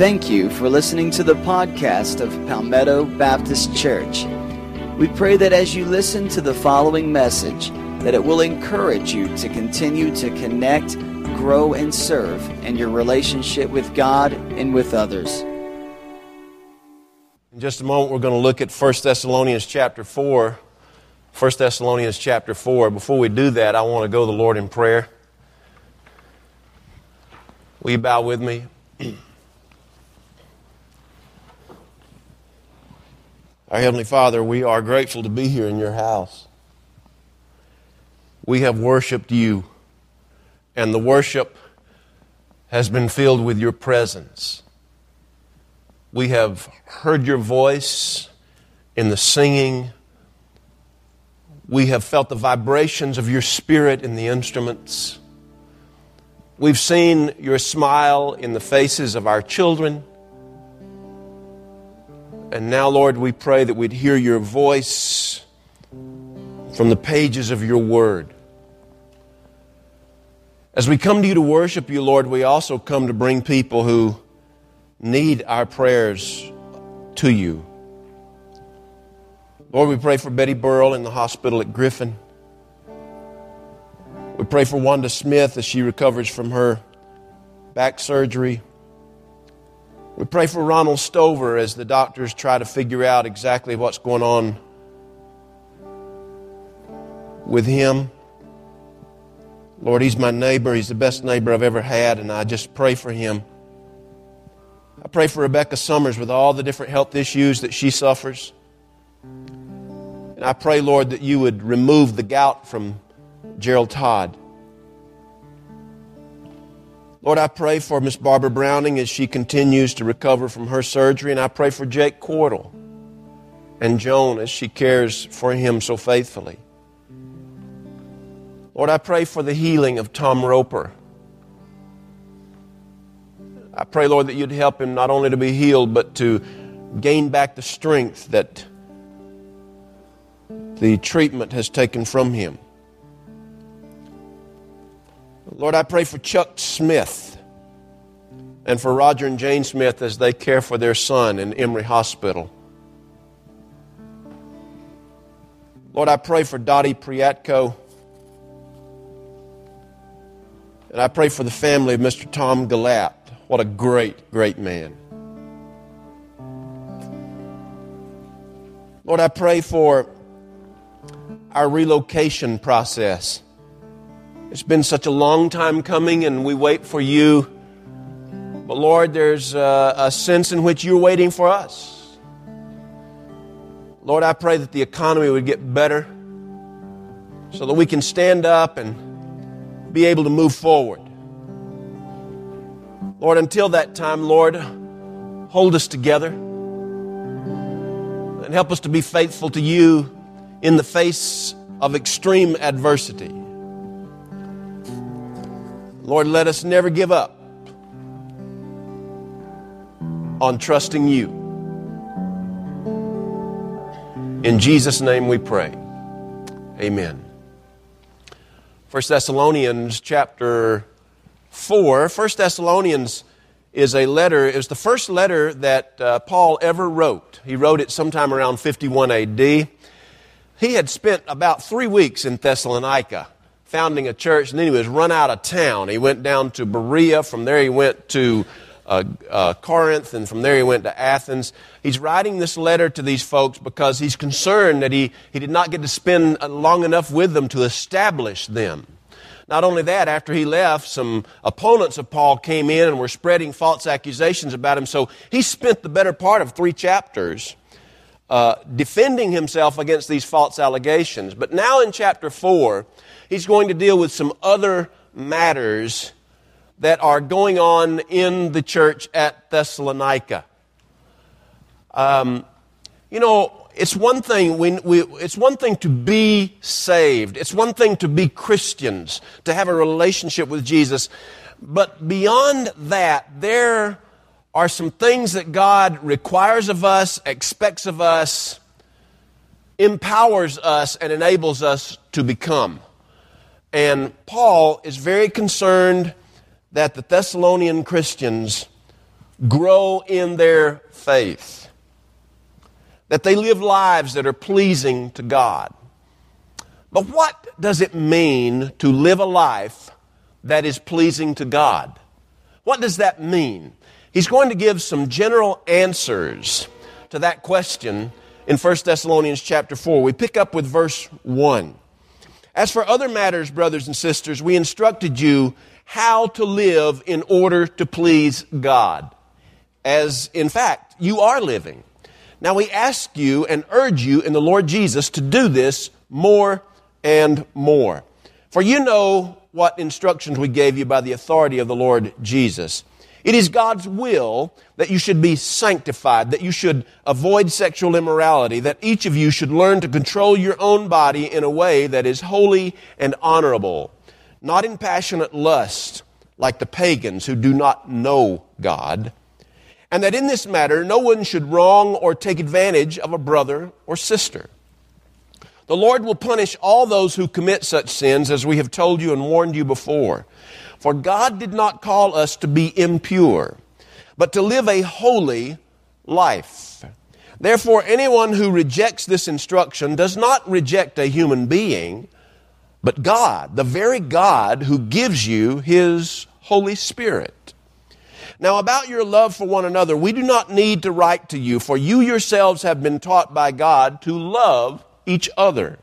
Thank you for listening to the podcast of Palmetto Baptist Church. We pray that as you listen to the following message, that it will encourage you to continue to connect, grow, and serve in your relationship with God and with others. In just a moment, we're going to look at 1 Thessalonians chapter 4. 1 Thessalonians chapter 4. Before we do that, I want to go to the Lord in prayer. Will you bow with me? Our Heavenly Father, we are grateful to be here in your house. We have worshiped you, and the worship has been filled with your presence. We have heard your voice in the singing. We have felt the vibrations of your spirit in the instruments. We've seen your smile in the faces of our children. And now, Lord, we pray that we'd hear your voice from the pages of your word. As we come to you to worship you, Lord, we also come to bring people who need our prayers to you. Lord, we pray for Betty Burrell in the hospital at Griffin. We pray for Wanda Smith as she recovers from her back surgery. We pray for Ronald Stover as the doctors try to figure out exactly what's going on with him. Lord, he's my neighbor. He's the best neighbor I've ever had, and I just pray for him. I pray for Rebecca Summers with all the different health issues that she suffers. And I pray, Lord, that you would remove the gout from Gerald Todd. Lord, I pray for Miss Barbara Browning as she continues to recover from her surgery, and I pray for Jake Cordell and Joan as she cares for him so faithfully. Lord, I pray for the healing of Tom Roper. I pray, Lord, that you'd help him not only to be healed, but to gain back the strength that the treatment has taken from him. Lord, I pray for Chuck Smith and for Roger and Jane Smith as they care for their son in Emory Hospital. Lord, I pray for Dottie Priatko. And I pray for the family of Mr. Tom Galat. What a great, great man. Lord, I pray for our relocation process. It's been such a long time coming, and we wait for you. But Lord, there's a, a sense in which you're waiting for us. Lord, I pray that the economy would get better so that we can stand up and be able to move forward. Lord, until that time, Lord, hold us together and help us to be faithful to you in the face of extreme adversity. Lord, let us never give up on trusting you. In Jesus' name we pray. Amen. 1 Thessalonians chapter 4. 1 Thessalonians is a letter, is the first letter that uh, Paul ever wrote. He wrote it sometime around 51 AD. He had spent about three weeks in Thessalonica founding a church, and then he was run out of town. He went down to Berea. From there, he went to uh, uh, Corinth, and from there, he went to Athens. He's writing this letter to these folks because he's concerned that he, he did not get to spend long enough with them to establish them. Not only that, after he left, some opponents of Paul came in and were spreading false accusations about him. So he spent the better part of three chapters uh, defending himself against these false allegations. But now in chapter 4, he's going to deal with some other matters that are going on in the church at Thessalonica. Um, you know, it's one thing when we, it's one thing to be saved. It's one thing to be Christians, to have a relationship with Jesus. But beyond that, there are some things that God requires of us, expects of us, empowers us, and enables us to become. And Paul is very concerned that the Thessalonian Christians grow in their faith, that they live lives that are pleasing to God. But what does it mean to live a life that is pleasing to God? What does that mean? He's going to give some general answers to that question in 1 Thessalonians chapter 4. We pick up with verse 1. As for other matters, brothers and sisters, we instructed you how to live in order to please God, as in fact you are living. Now we ask you and urge you in the Lord Jesus to do this more and more. For you know what instructions we gave you by the authority of the Lord Jesus. It is God's will that you should be sanctified, that you should avoid sexual immorality, that each of you should learn to control your own body in a way that is holy and honorable, not in passionate lust like the pagans who do not know God, and that in this matter no one should wrong or take advantage of a brother or sister. The Lord will punish all those who commit such sins, as we have told you and warned you before. For God did not call us to be impure, but to live a holy life. Therefore, anyone who rejects this instruction does not reject a human being, but God, the very God who gives you His Holy Spirit. Now, about your love for one another, we do not need to write to you, for you yourselves have been taught by God to love each other.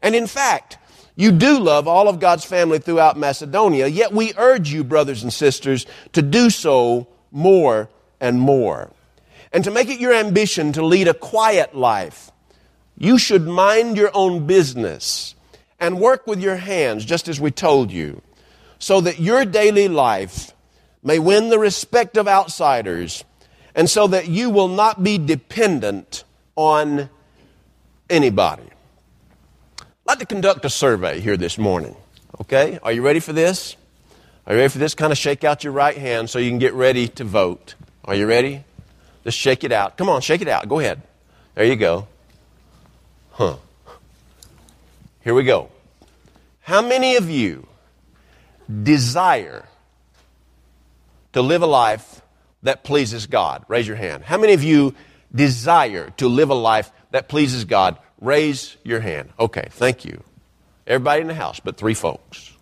And in fact, you do love all of God's family throughout Macedonia, yet we urge you, brothers and sisters, to do so more and more. And to make it your ambition to lead a quiet life, you should mind your own business and work with your hands, just as we told you, so that your daily life may win the respect of outsiders and so that you will not be dependent on anybody. I'd like to conduct a survey here this morning. Okay? Are you ready for this? Are you ready for this? Kind of shake out your right hand so you can get ready to vote. Are you ready? Just shake it out. Come on, shake it out. Go ahead. There you go. Huh. Here we go. How many of you desire to live a life that pleases God? Raise your hand. How many of you desire to live a life that pleases God? Raise your hand. Okay, thank you. Everybody in the house, but three folks.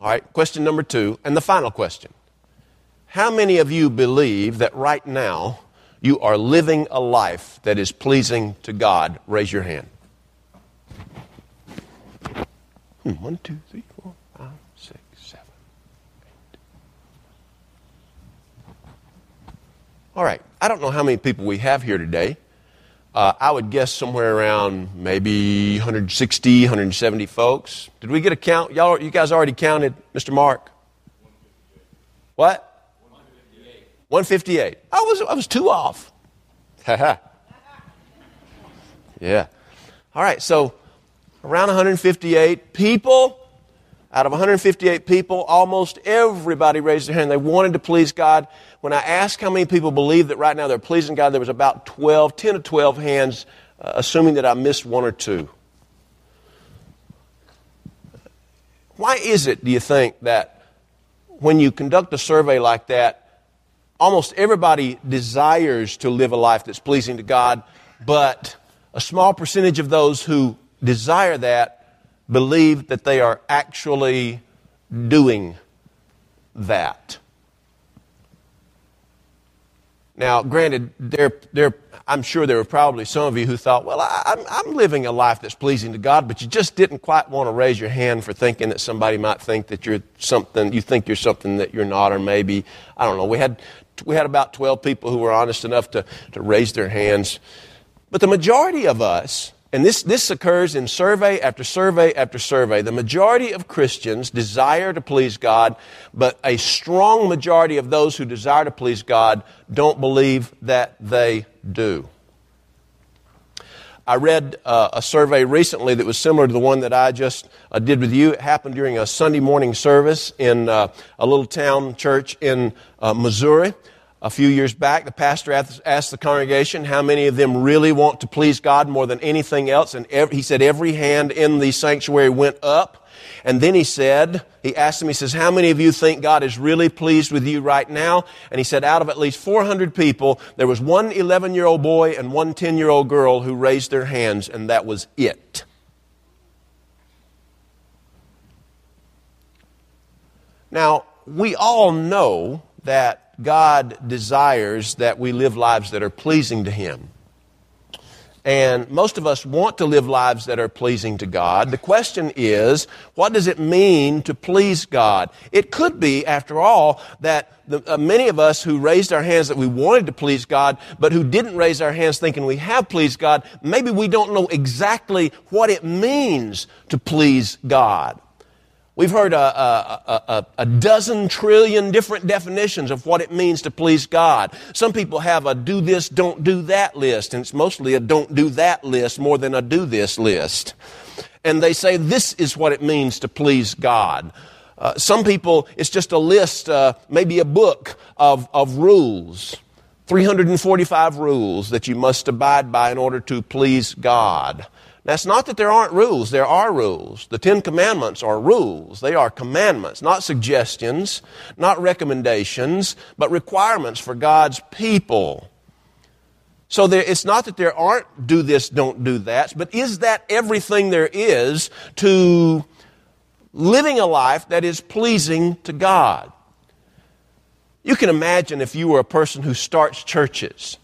All right, question number two, and the final question. How many of you believe that right now you are living a life that is pleasing to God? Raise your hand. Hmm, one, two, three, four, five, six, seven, eight. All right, I don't know how many people we have here today. Uh, I would guess somewhere around maybe 160, 170 folks. Did we get a count? Y'all, you guys already counted, Mr. Mark? What? 158. 158. I was, I was two off. yeah. All right, so around 158 people. Out of 158 people, almost everybody raised their hand. They wanted to please God. When I asked how many people believe that right now they're pleasing God, there was about 12, 10 to 12 hands, uh, assuming that I missed one or two. Why is it, do you think, that when you conduct a survey like that, almost everybody desires to live a life that's pleasing to God, but a small percentage of those who desire that believe that they are actually doing that. Now, granted, there, there, I'm sure there were probably some of you who thought, well, I, I'm, I'm living a life that's pleasing to God, but you just didn't quite want to raise your hand for thinking that somebody might think that you're something, you think you're something that you're not, or maybe, I don't know. We had, we had about 12 people who were honest enough to, to raise their hands. But the majority of us and this, this occurs in survey after survey after survey. The majority of Christians desire to please God, but a strong majority of those who desire to please God don't believe that they do. I read uh, a survey recently that was similar to the one that I just uh, did with you. It happened during a Sunday morning service in uh, a little town church in uh, Missouri a few years back, the pastor asked the congregation how many of them really want to please God more than anything else. And every, he said every hand in the sanctuary went up. And then he said, he asked them, he says, How many of you think God is really pleased with you right now? And he said, Out of at least 400 people, there was one 11 year old boy and one 10 year old girl who raised their hands, and that was it. Now, we all know that God desires that we live lives that are pleasing to Him. And most of us want to live lives that are pleasing to God. The question is, what does it mean to please God? It could be, after all, that the, uh, many of us who raised our hands that we wanted to please God, but who didn't raise our hands thinking we have pleased God, maybe we don't know exactly what it means to please God. We've heard a, a, a, a, dozen trillion different definitions of what it means to please God. Some people have a do this, don't do that list, and it's mostly a don't do that list more than a do this list. And they say this is what it means to please God. Uh, some people, it's just a list, uh, maybe a book of, of rules. 345 rules that you must abide by in order to please God. That's not that there aren't rules. There are rules. The Ten Commandments are rules. They are commandments, not suggestions, not recommendations, but requirements for God's people. So there, it's not that there aren't do this, don't do that, but is that everything there is to living a life that is pleasing to God? You can imagine if you were a person who starts churches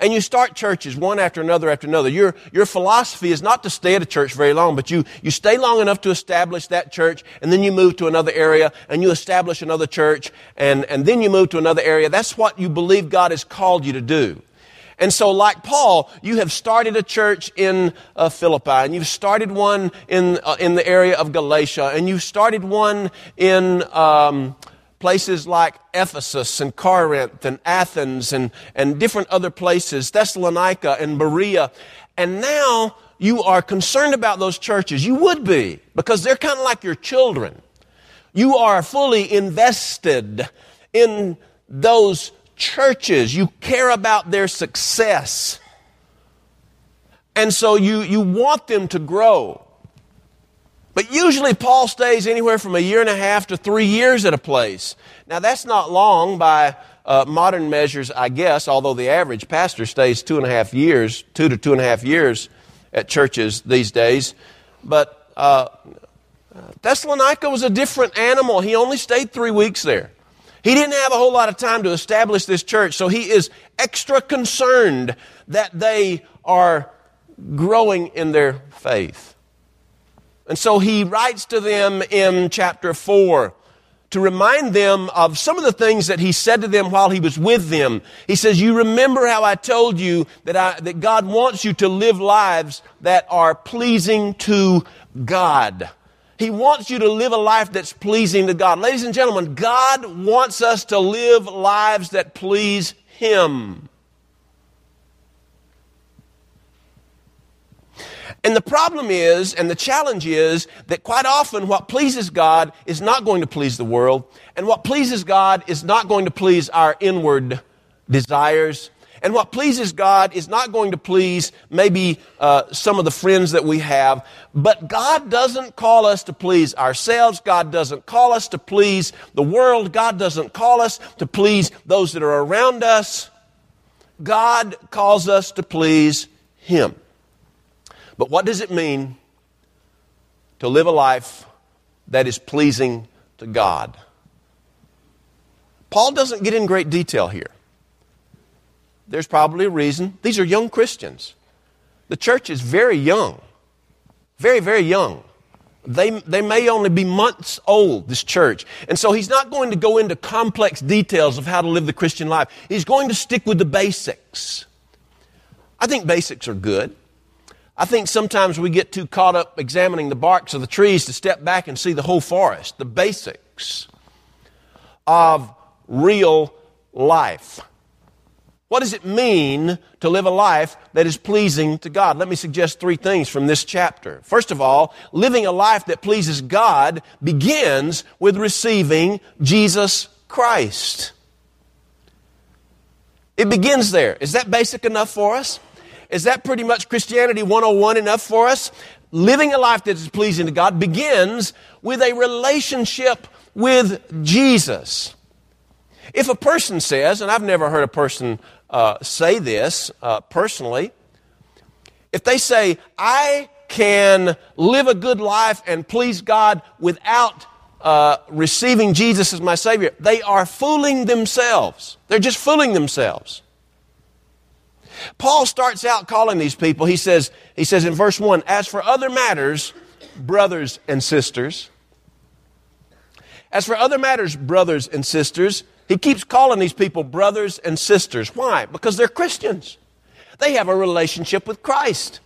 and you start churches one after another after another. Your, your philosophy is not to stay at a church very long, but you, you stay long enough to establish that church, and then you move to another area, and you establish another church, and, and then you move to another area. That's what you believe God has called you to do. And so, like Paul, you have started a church in uh, Philippi, and you've started one in, uh, in the area of Galatia, and you've started one in um, places like Ephesus and Corinth and Athens and, and different other places, Thessalonica and Berea. And now you are concerned about those churches. You would be, because they're kind of like your children. You are fully invested in those churches. You care about their success. And so you, you want them to grow. But usually Paul stays anywhere from a year and a half to three years at a place. Now that's not long by uh, modern measures, I guess, although the average pastor stays two and a half years, two to two and a half years at churches these days. But uh, Thessalonica was a different animal. He only stayed three weeks there. He didn't have a whole lot of time to establish this church, so he is extra concerned that they are growing in their faith. And so he writes to them in chapter 4 to remind them of some of the things that he said to them while he was with them. He says, You remember how I told you that, I, that God wants you to live lives that are pleasing to God. He wants you to live a life that's pleasing to God. Ladies and gentlemen, God wants us to live lives that please Him. And the problem is, and the challenge is, that quite often what pleases God is not going to please the world, and what pleases God is not going to please our inward desires. And what pleases God is not going to please maybe uh, some of the friends that we have, but God doesn't call us to please ourselves. God doesn't call us to please the world. God doesn't call us to please those that are around us. God calls us to please Him. But what does it mean to live a life that is pleasing to God? Paul doesn't get in great detail here. There's probably a reason. These are young Christians. The church is very young, very, very young. They, they may only be months old, this church. And so he's not going to go into complex details of how to live the Christian life. He's going to stick with the basics. I think basics are good. I think sometimes we get too caught up examining the barks of the trees to step back and see the whole forest, the basics of real life. What does it mean to live a life that is pleasing to God? Let me suggest three things from this chapter. First of all, living a life that pleases God begins with receiving Jesus Christ. It begins there. Is that basic enough for us? Is that pretty much Christianity 101 enough for us? living a life that is pleasing to God begins with a relationship with Jesus. If a person says, and I've never heard a person uh, say this uh, personally, if they say, I can live a good life and please God without uh, receiving Jesus as my Savior, they are fooling themselves. They're just fooling themselves. Paul starts out calling these people, he says, he says in verse 1 As for other matters, brothers and sisters, as for other matters, brothers and sisters, he keeps calling these people brothers and sisters. Why? Because they're Christians. They have a relationship with Christ.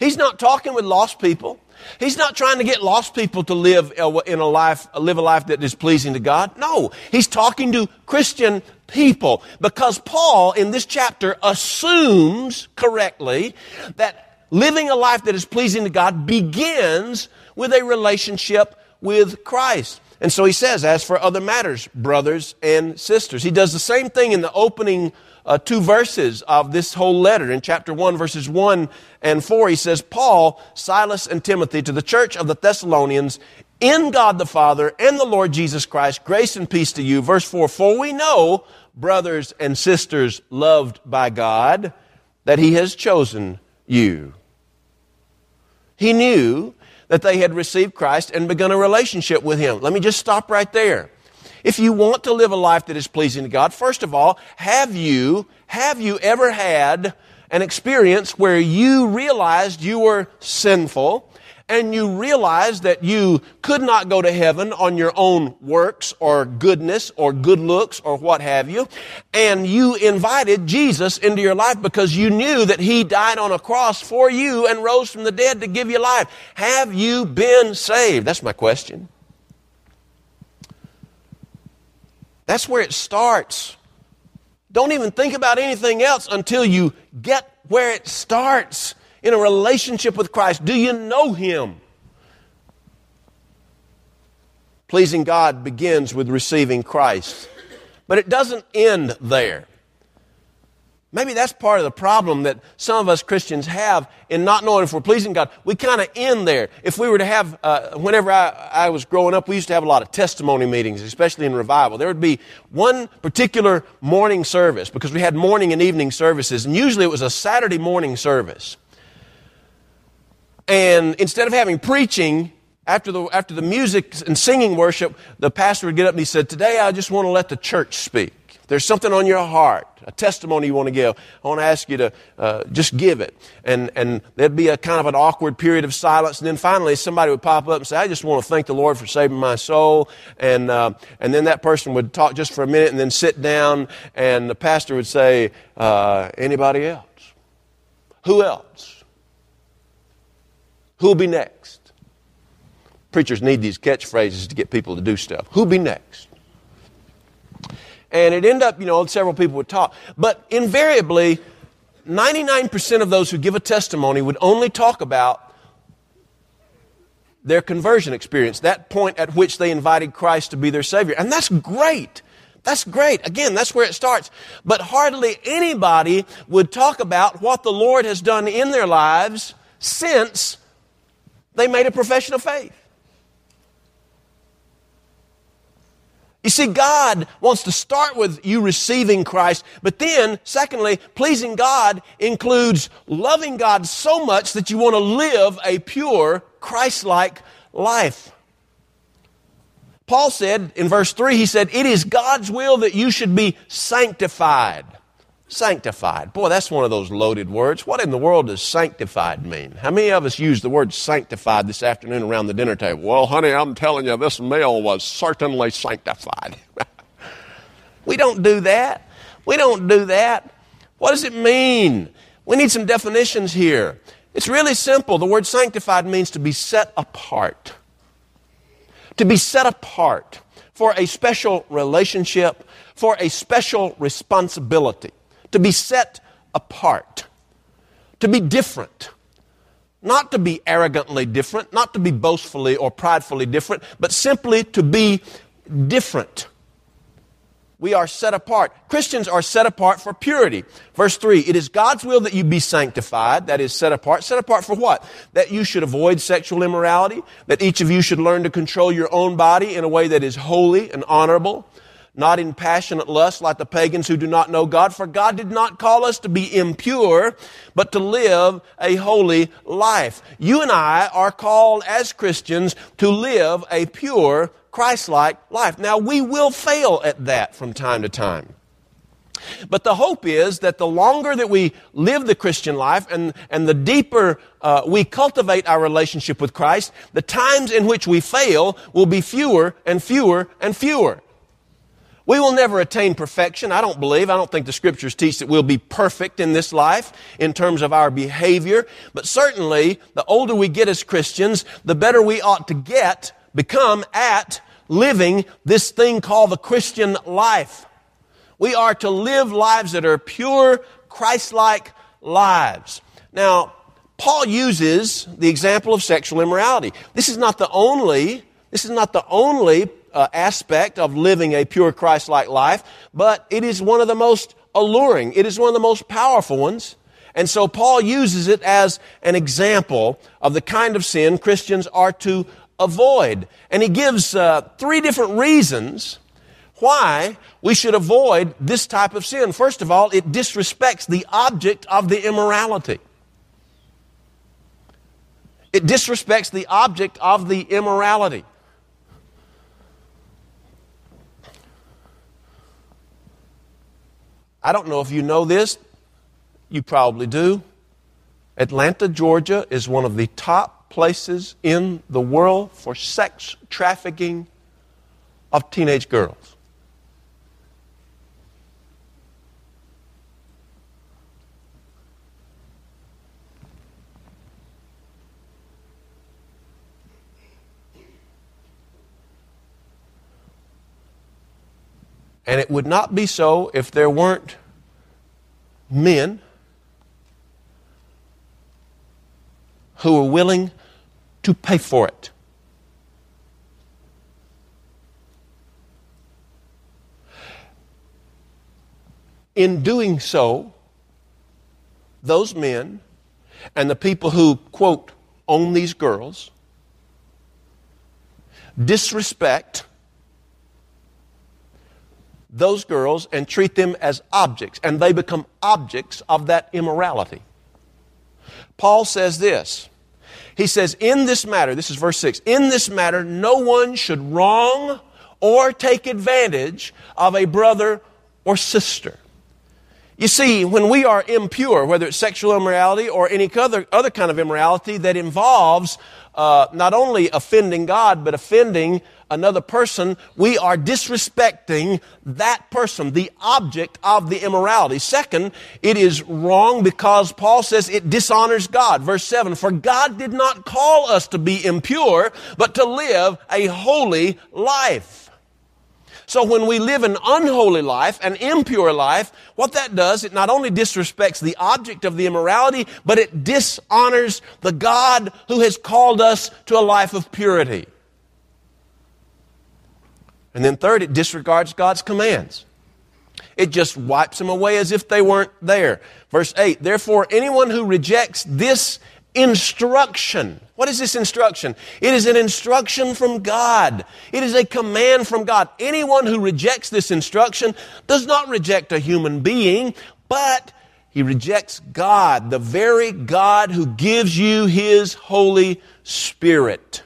He's not talking with lost people. He's not trying to get lost people to live uh, in a life, uh, live a life that is pleasing to God. No, he's talking to Christian people because Paul in this chapter assumes correctly that living a life that is pleasing to God begins with a relationship with Christ. And so he says, as for other matters, brothers and sisters. He does the same thing in the opening uh, two verses of this whole letter. In chapter 1, verses 1 and 4, he says, Paul, Silas, and Timothy to the church of the Thessalonians in God the Father and the Lord Jesus Christ, grace and peace to you. Verse 4, for we know, brothers and sisters loved by God, that he has chosen you. He knew that they had received Christ and begun a relationship with him. Let me just stop right there. If you want to live a life that is pleasing to God, first of all, have you, have you ever had an experience where you realized you were sinful and you realized that you could not go to heaven on your own works or goodness or good looks or what have you, and you invited Jesus into your life because you knew that He died on a cross for you and rose from the dead to give you life. Have you been saved? That's my question. That's where it starts. Don't even think about anything else until you get where it starts in a relationship with Christ. Do you know Him? Pleasing God begins with receiving Christ. But it doesn't end there. Maybe that's part of the problem that some of us Christians have in not knowing if we're pleasing God. We kind of end there. If we were to have, uh, whenever I, I was growing up, we used to have a lot of testimony meetings, especially in revival. There would be one particular morning service because we had morning and evening services, and usually it was a Saturday morning service. And instead of having preaching, after the, after the music and singing worship, the pastor would get up and he said, Today I just want to let the church speak. There's something on your heart, a testimony you want to give, I want to ask you to uh, just give it. And, and there'd be a kind of an awkward period of silence. And then finally, somebody would pop up and say, I just want to thank the Lord for saving my soul. And, uh, and then that person would talk just for a minute and then sit down. And the pastor would say, uh, Anybody else? Who else? Who'll be next? Preachers need these catchphrases to get people to do stuff. Who'll be next? And it ended up, you know, several people would talk. But invariably, 99% of those who give a testimony would only talk about their conversion experience, that point at which they invited Christ to be their Savior. And that's great. That's great. Again, that's where it starts. But hardly anybody would talk about what the Lord has done in their lives since they made a profession of faith. You see, God wants to start with you receiving Christ, but then, secondly, pleasing God includes loving God so much that you want to live a pure, Christ like life. Paul said in verse 3, he said, It is God's will that you should be sanctified Sanctified. Boy, that's one of those loaded words. What in the world does sanctified mean? How many of us use the word sanctified this afternoon around the dinner table? Well, honey, I'm telling you, this meal was certainly sanctified. we don't do that. We don't do that. What does it mean? We need some definitions here. It's really simple. The word sanctified means to be set apart. To be set apart for a special relationship, for a special responsibility to be set apart, to be different. Not to be arrogantly different, not to be boastfully or pridefully different, but simply to be different. We are set apart. Christians are set apart for purity. Verse 3 It is God's will that you be sanctified, that is, set apart. Set apart for what? That you should avoid sexual immorality, that each of you should learn to control your own body in a way that is holy and honorable, not in passionate lust like the pagans who do not know God. For God did not call us to be impure, but to live a holy life. You and I are called as Christians to live a pure, Christ-like life. Now we will fail at that from time to time. But the hope is that the longer that we live the Christian life and, and the deeper uh, we cultivate our relationship with Christ, the times in which we fail will be fewer and fewer and fewer. We will never attain perfection. I don't believe. I don't think the scriptures teach that we'll be perfect in this life in terms of our behavior. But certainly, the older we get as Christians, the better we ought to get, become at living this thing called the Christian life. We are to live lives that are pure, Christ-like lives. Now, Paul uses the example of sexual immorality. This is not the only, this is not the only uh, aspect of living a pure Christ-like life, but it is one of the most alluring. It is one of the most powerful ones. And so Paul uses it as an example of the kind of sin Christians are to avoid. And he gives uh, three different reasons why we should avoid this type of sin. First of all, it disrespects the object of the immorality. It disrespects the object of the immorality. I don't know if you know this, you probably do. Atlanta, Georgia is one of the top places in the world for sex trafficking of teenage girls. And it would not be so if there weren't men who are willing to pay for it. In doing so, those men and the people who, quote, own these girls disrespect those girls and treat them as objects, and they become objects of that immorality. Paul says this. He says, In this matter, this is verse 6, in this matter, no one should wrong or take advantage of a brother or sister. You see, when we are impure, whether it's sexual immorality or any other, other kind of immorality that involves uh, not only offending God, but offending another person, we are disrespecting that person, the object of the immorality. Second, it is wrong because Paul says it dishonors God. Verse 7, for God did not call us to be impure, but to live a holy life. So when we live an unholy life, an impure life, what that does, it not only disrespects the object of the immorality, but it dishonors the God who has called us to a life of purity. And then third, it disregards God's commands. It just wipes them away as if they weren't there. Verse 8, therefore anyone who rejects this instruction, what is this instruction? It is an instruction from God. It is a command from God. Anyone who rejects this instruction does not reject a human being, but he rejects God, the very God who gives you His Holy Spirit.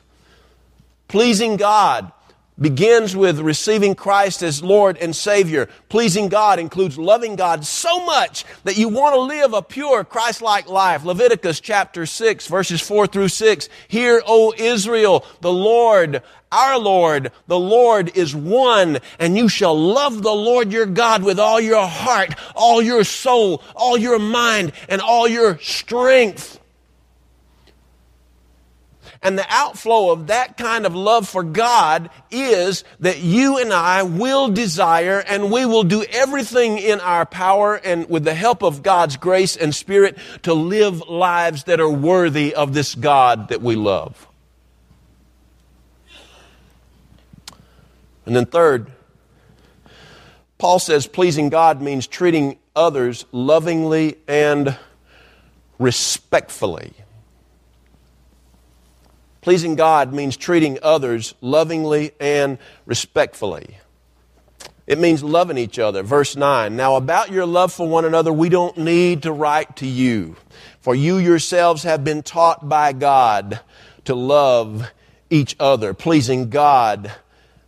Pleasing God begins with receiving Christ as Lord and Savior. Pleasing God includes loving God so much that you want to live a pure Christ-like life. Leviticus chapter 6 verses 4 through 6. Hear, O Israel, the Lord, our Lord, the Lord is one, and you shall love the Lord your God with all your heart, all your soul, all your mind, and all your strength. And the outflow of that kind of love for God is that you and I will desire and we will do everything in our power and with the help of God's grace and Spirit to live lives that are worthy of this God that we love. And then third, Paul says pleasing God means treating others lovingly and respectfully. Pleasing God means treating others lovingly and respectfully. It means loving each other. Verse 9. Now, about your love for one another, we don't need to write to you, for you yourselves have been taught by God to love each other. Pleasing God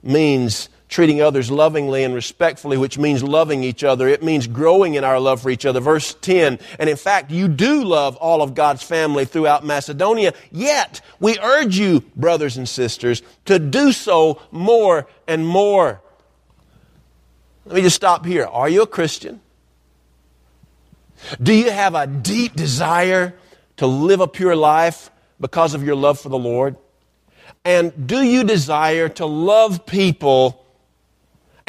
means treating others lovingly and respectfully, which means loving each other. It means growing in our love for each other. Verse 10, and in fact, you do love all of God's family throughout Macedonia, yet we urge you, brothers and sisters, to do so more and more. Let me just stop here. Are you a Christian? Do you have a deep desire to live a pure life because of your love for the Lord? And do you desire to love people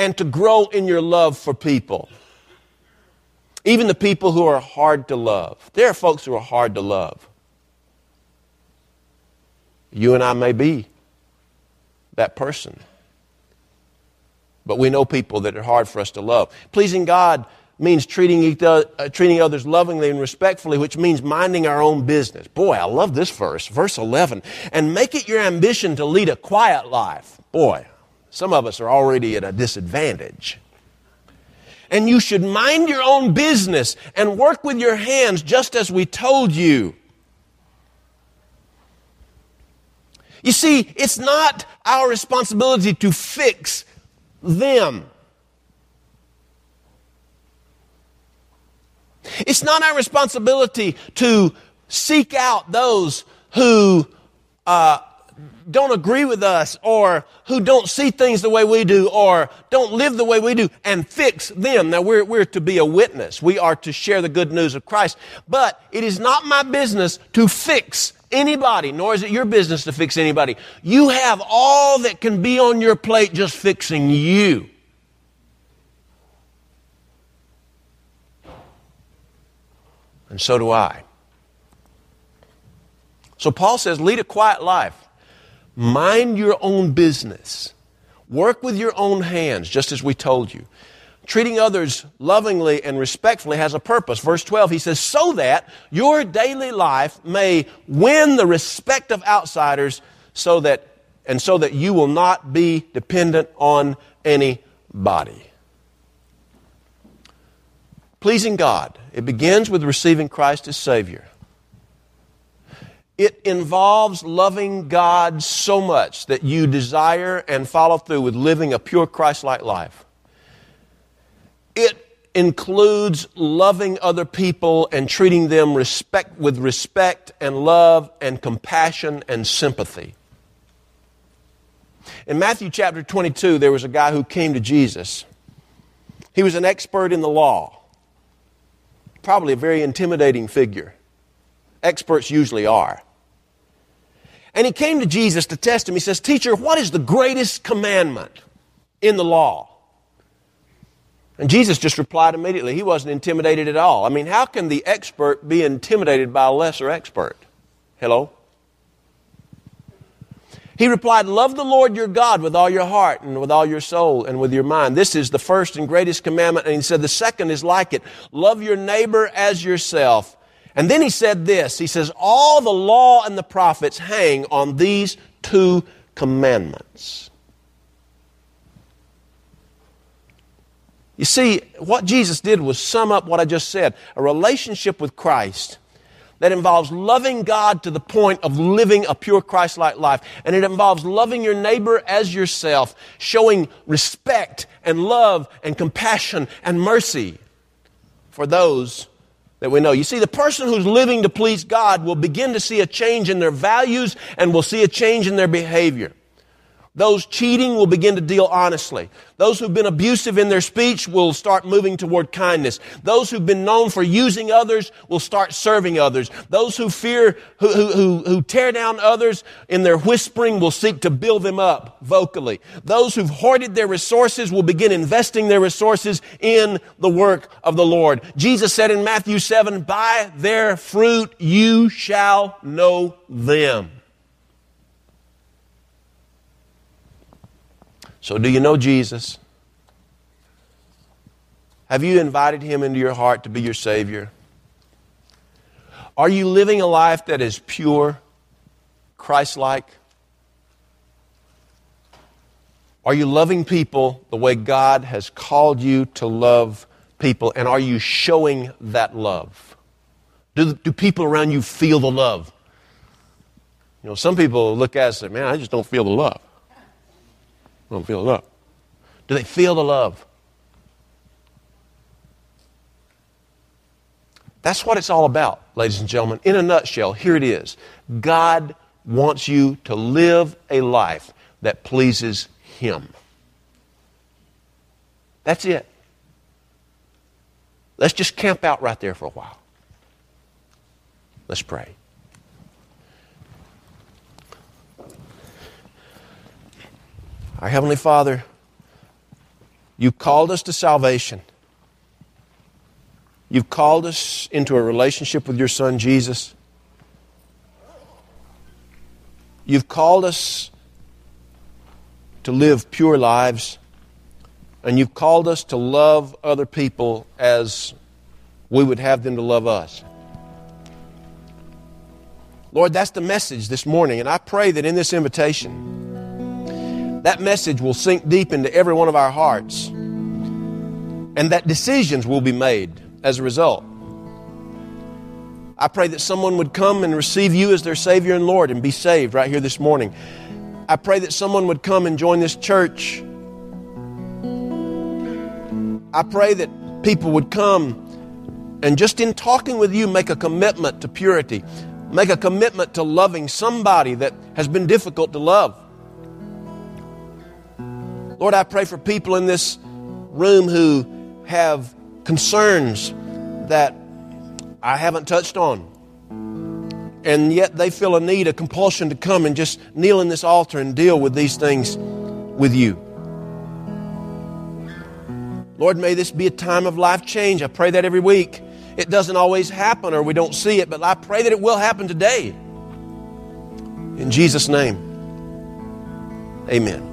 and to grow in your love for people. Even the people who are hard to love. There are folks who are hard to love. You and I may be that person. But we know people that are hard for us to love. Pleasing God means treating, other, uh, treating others lovingly and respectfully, which means minding our own business. Boy, I love this verse, verse 11. And make it your ambition to lead a quiet life. Boy, some of us are already at a disadvantage. And you should mind your own business and work with your hands just as we told you. You see, it's not our responsibility to fix them. It's not our responsibility to seek out those who uh, don't agree with us or who don't see things the way we do or don't live the way we do and fix them. Now we're, we're to be a witness. We are to share the good news of Christ. But it is not my business to fix anybody, nor is it your business to fix anybody. You have all that can be on your plate just fixing you. And so do I. So Paul says, lead a quiet life. Mind your own business. Work with your own hands, just as we told you. Treating others lovingly and respectfully has a purpose. Verse 12, he says, so that your daily life may win the respect of outsiders so that, and so that you will not be dependent on anybody. Pleasing God, it begins with receiving Christ as Savior. It involves loving God so much that you desire and follow through with living a pure Christ like life. It includes loving other people and treating them respect, with respect and love and compassion and sympathy. In Matthew chapter 22, there was a guy who came to Jesus. He was an expert in the law, probably a very intimidating figure. Experts usually are. And he came to Jesus to test him. He says, Teacher, what is the greatest commandment in the law? And Jesus just replied immediately. He wasn't intimidated at all. I mean, how can the expert be intimidated by a lesser expert? Hello? He replied, Love the Lord your God with all your heart and with all your soul and with your mind. This is the first and greatest commandment. And he said, The second is like it. Love your neighbor as yourself. And then he said this He says, All the law and the prophets hang on these two commandments. You see, what Jesus did was sum up what I just said a relationship with Christ that involves loving God to the point of living a pure Christ like life. And it involves loving your neighbor as yourself, showing respect and love and compassion and mercy for those that we know. You see, the person who's living to please God will begin to see a change in their values and will see a change in their behavior. Those cheating will begin to deal honestly. Those who've been abusive in their speech will start moving toward kindness. Those who've been known for using others will start serving others. Those who fear, who, who, who, tear down others in their whispering will seek to build them up vocally. Those who've hoarded their resources will begin investing their resources in the work of the Lord. Jesus said in Matthew 7, by their fruit you shall know them. So, do you know Jesus? Have you invited Him into your heart to be your Savior? Are you living a life that is pure, Christ like? Are you loving people the way God has called you to love people? And are you showing that love? Do, do people around you feel the love? You know, some people look at us and say, man, I just don't feel the love. I don't feel love. Do they feel the love? That's what it's all about, ladies and gentlemen. In a nutshell, here it is God wants you to live a life that pleases Him. That's it. Let's just camp out right there for a while. Let's pray. Our Heavenly Father, you've called us to salvation. You've called us into a relationship with your Son, Jesus. You've called us to live pure lives. And you've called us to love other people as we would have them to love us. Lord, that's the message this morning. And I pray that in this invitation, that message will sink deep into every one of our hearts and that decisions will be made as a result. I pray that someone would come and receive you as their Savior and Lord and be saved right here this morning. I pray that someone would come and join this church. I pray that people would come and just in talking with you, make a commitment to purity, make a commitment to loving somebody that has been difficult to love. Lord, I pray for people in this room who have concerns that I haven't touched on. And yet they feel a need, a compulsion to come and just kneel in this altar and deal with these things with you. Lord, may this be a time of life change. I pray that every week. It doesn't always happen or we don't see it, but I pray that it will happen today. In Jesus' name, amen.